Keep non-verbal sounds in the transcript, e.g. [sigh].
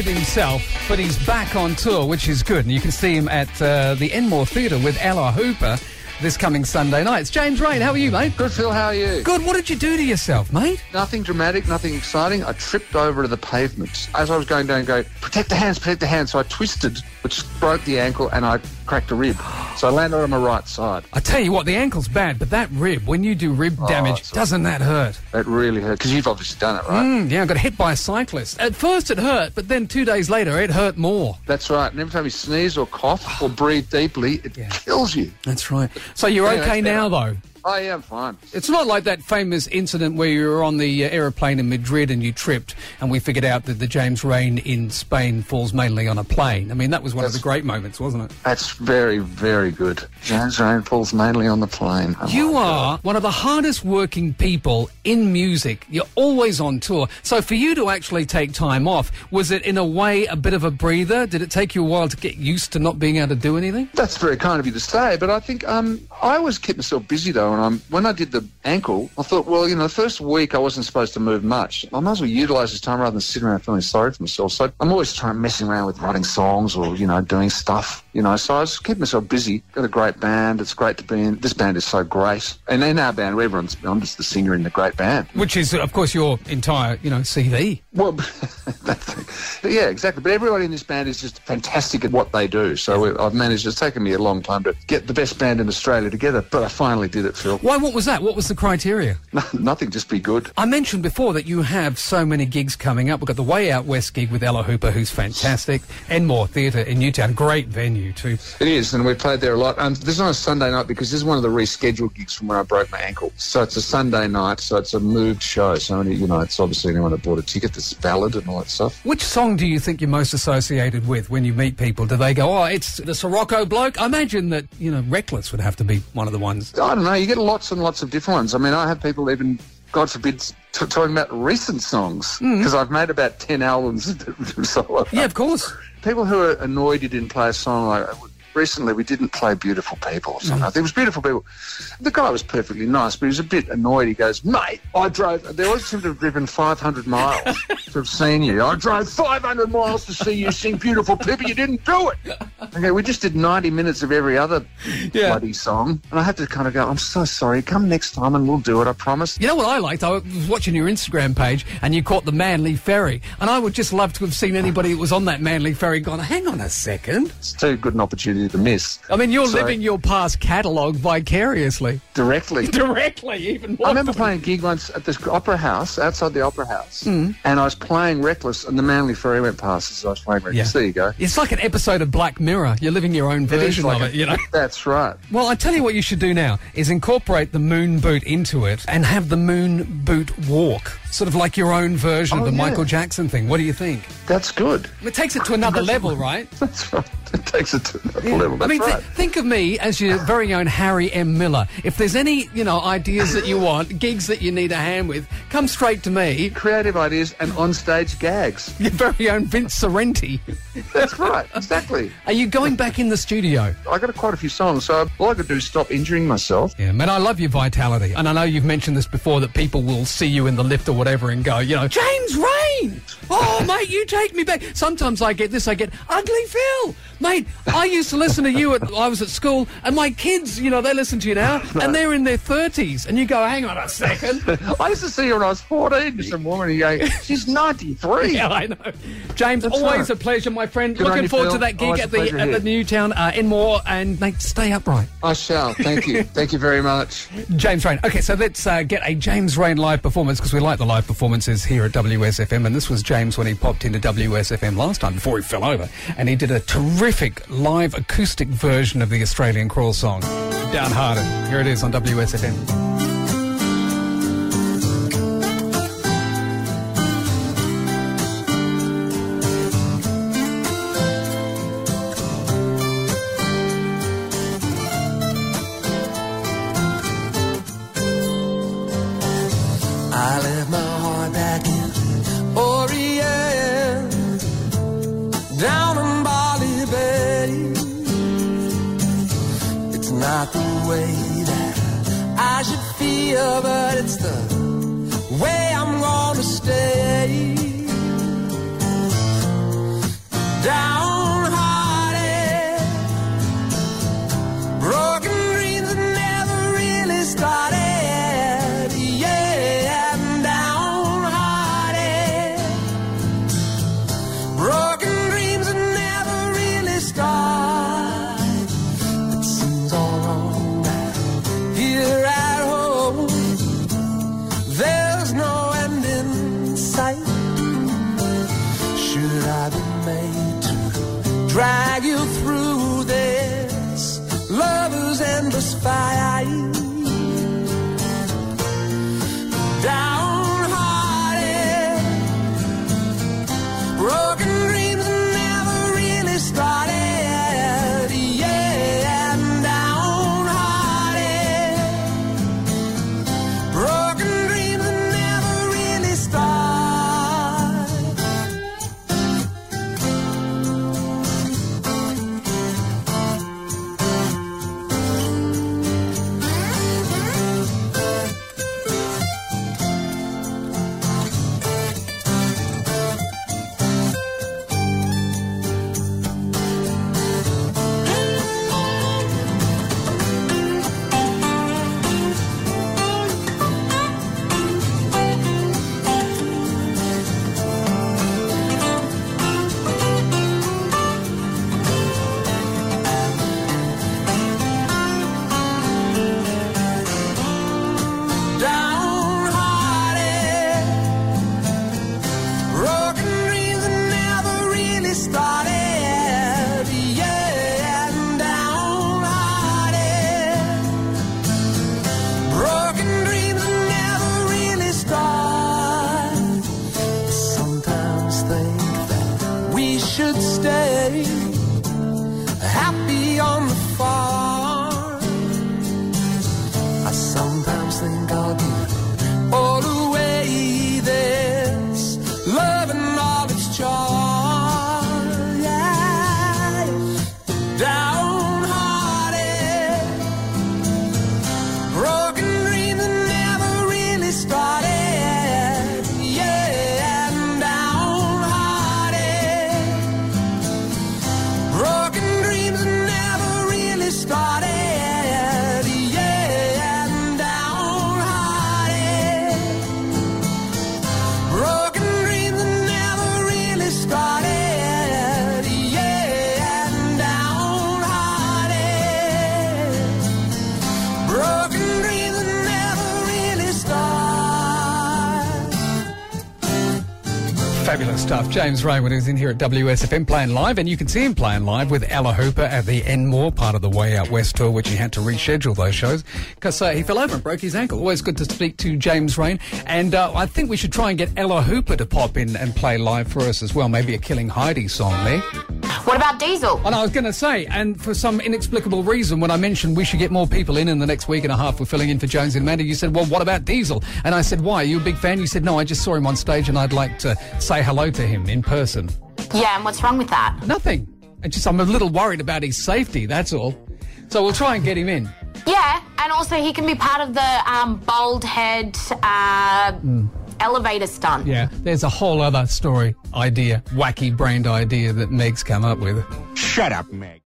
injured himself, but he's back on tour, which is good. And you can see him at uh, the Enmore Theatre with Ella Hooper this coming Sunday night. It's James Reyne. How are you, mate? Good, Phil. How are you? Good. What did you do to yourself, mate? Nothing dramatic, nothing exciting. I tripped over to the pavement. As I was going down, go, protect the hands, protect the hands. So I twisted, which broke the ankle, and I cracked a rib. So I landed on my right side. I tell you what, the ankle's bad, but that rib, when you do rib damage, it's- doesn't that hurt? It really hurt, because you've obviously done it, right? Mm, yeah, I got hit by a cyclist. At first it hurt, but then two days later it hurt more. That's right. And every time you sneeze or cough or breathe deeply, it Yeah. kills you. That's right. So you're Yeah, okay now, though? Oh, yeah, I'm fine. It's not like that famous incident where you were on the uh, aeroplane in Madrid and you tripped, and we figured out that the James Reyne in Spain falls mainly on a plane. I mean, that was one of the great moments, wasn't it? That's very, very good. James Reyne falls mainly on the plane. Oh, You are one of the hardest working people in music. You're always on tour. So for you to actually take time off, was it in a way a bit of a breather? Did it take you a while to get used to not being able to do anything? That's very kind of you to say, but I think um, I always kept myself busy though. And I'm, when I did the ankle, I thought, well, you know, the first week I wasn't supposed to move much. I might as well utilise this time rather than sitting around feeling sorry for myself. So I'm always trying to messing around with writing songs or you know doing stuff. You know, so I just keep myself busy. Got a great band. It's great to be in. This band is so great, and in our band, everyone's I'm just the singer in the great band. Which is, of course, your entire, you know, CV. Well, [laughs] that's, yeah, exactly. But everybody in this band is just fantastic at what they do. So I've managed. It's taken me a long time to get the best band in Australia together, but I finally did it, Why, what was that? What was the criteria? [laughs] Nothing, just be good. I mentioned before that you have so many gigs coming up. We've got the Way Out West gig with Ella Hooper, who's fantastic. Enmore Theatre in Newtown, great venue too. It is, and we played there a lot. Um, this is on a Sunday night because this is one of the rescheduled gigs from where I broke my ankle. So it's a Sunday night, so it's a moved show. So you know, it's obviously anyone that bought a ticket that's valid and all that stuff. Which song do you think you're most associated with when you meet people? Do they go, oh, it's the Sirocco bloke? I imagine that, you know, Reckless would have to be one of the ones. I don't know. You get lots and lots of different ones. I mean, I have people even, God forbid, t- talking about recent songs mm-hmm. because I've made about ten albums. [laughs] solo. Yeah, of course. people who are annoyed you didn't play a song like uh, recently we didn't play beautiful people or something. Mm-hmm. Think it was beautiful people. The guy was perfectly nice, but he was a bit annoyed. He goes, mate, I drove, they always seem to have driven 500 miles [laughs] to have seen you. I drove 500 miles to see you sing beautiful people. You didn't do it. [laughs] Okay, we just did 90 minutes of every other Yeah. bloody song. And I had to kind of go, I'm so sorry. Come next time and we'll do it, I promise. You know what I liked? I was watching your Instagram page and you caught the Manly Ferry. And I would just love to have seen anybody that was on that Manly Ferry gone, hang on a second. It's too good an opportunity to miss. I mean, you're So- living your past catalogue vicariously. Directly. [laughs] Directly, even more. I remember playing a gig once at this opera house, outside the opera house, hmm. and I was playing Reckless, and the Manly Ferry went past as I was playing Reckless. Yeah. There you go. It's like an episode of Black Mirror. You're living your own It version like of a- it, you know? That's right. Well, I tell you what you should do now is incorporate the moon boot into it and have the moon boot walk. Sort of like your own version Oh, of the yeah. Michael Jackson thing. What do you think? That's good. It takes it to another level, right? [laughs] That's right. Takes it to another level. That's I mean, right. think of me as your very own Harry M. Miller. If there's any, you know, ideas that you want, gigs that you need a hand with, come straight to me. Creative ideas and on-stage gags. [laughs] Your very own Vince Sorrenti. That's right. Exactly. [laughs] Are you going back in the studio? I got quite a few songs, so all I could do is stop injuring myself. Yeah, man, I love your vitality. And I know you've mentioned this before that people will see you in the lift or whatever and go, you know, James Reyne! Oh, [laughs] mate, you take me back. Sometimes I get this, I get, Ugly Phil! Mate, I used to listen to you at, I was at school, and my kids, you know, they listen to you now, and they're in their 30s. And you go, hang on a second. [laughs] I used to see her when I was 14. Some woman, you go, she's 93. [laughs] Yeah, I know. James, That's always a pleasure, my friend. Good Looking forward Phil. to that gig Always at the at the. Newtown uh, Enmore, and mate, stay upright. I shall. Thank you. [laughs] Thank you very much. James Reyne. Okay, so let's uh, get a James Reyne live performance because we like the live performances here at WSFM. And this was James when he popped into WSFM last time before he fell over. And he did a terrific live acoustic version of the Australian crawl song, Downhearted. Here it is on WSFM. I left my heart back in not the way that I should feel, but it's the Should I be made to drag you through this lover's endless fight? Sometimes think Fabulous stuff. James Rayward is in here at WSFM playing live, and you can see him playing live with Ella Hooper at the Enmore, part of the Way Out West tour, which he had to reschedule those shows because uh, he fell over and broke his ankle. Always good to speak to James Reyne, and uh, I think we should try and get Ella Hooper to pop in and play live for us as well. Maybe a Killing Heidi song there. What about Diesel? And I was going to say, and for some inexplicable reason, when I mentioned we should get more people in in the next week and a half, we're filling in for Jones and Amanda, you said, well, what about Diesel? And I said, why? Are you a big fan? You said, no, I just saw him on stage and I'd like to say hello to him in person. Yeah, and what's wrong with that? Nothing. It's just I'm a little worried about his safety, that's all. So we'll try and get him in. Yeah, and also he can be part of the um, bald head uh, elevator stunt. Yeah, there's a whole other story, idea, wacky brained idea that Meg's come up with. Shut up, Meg.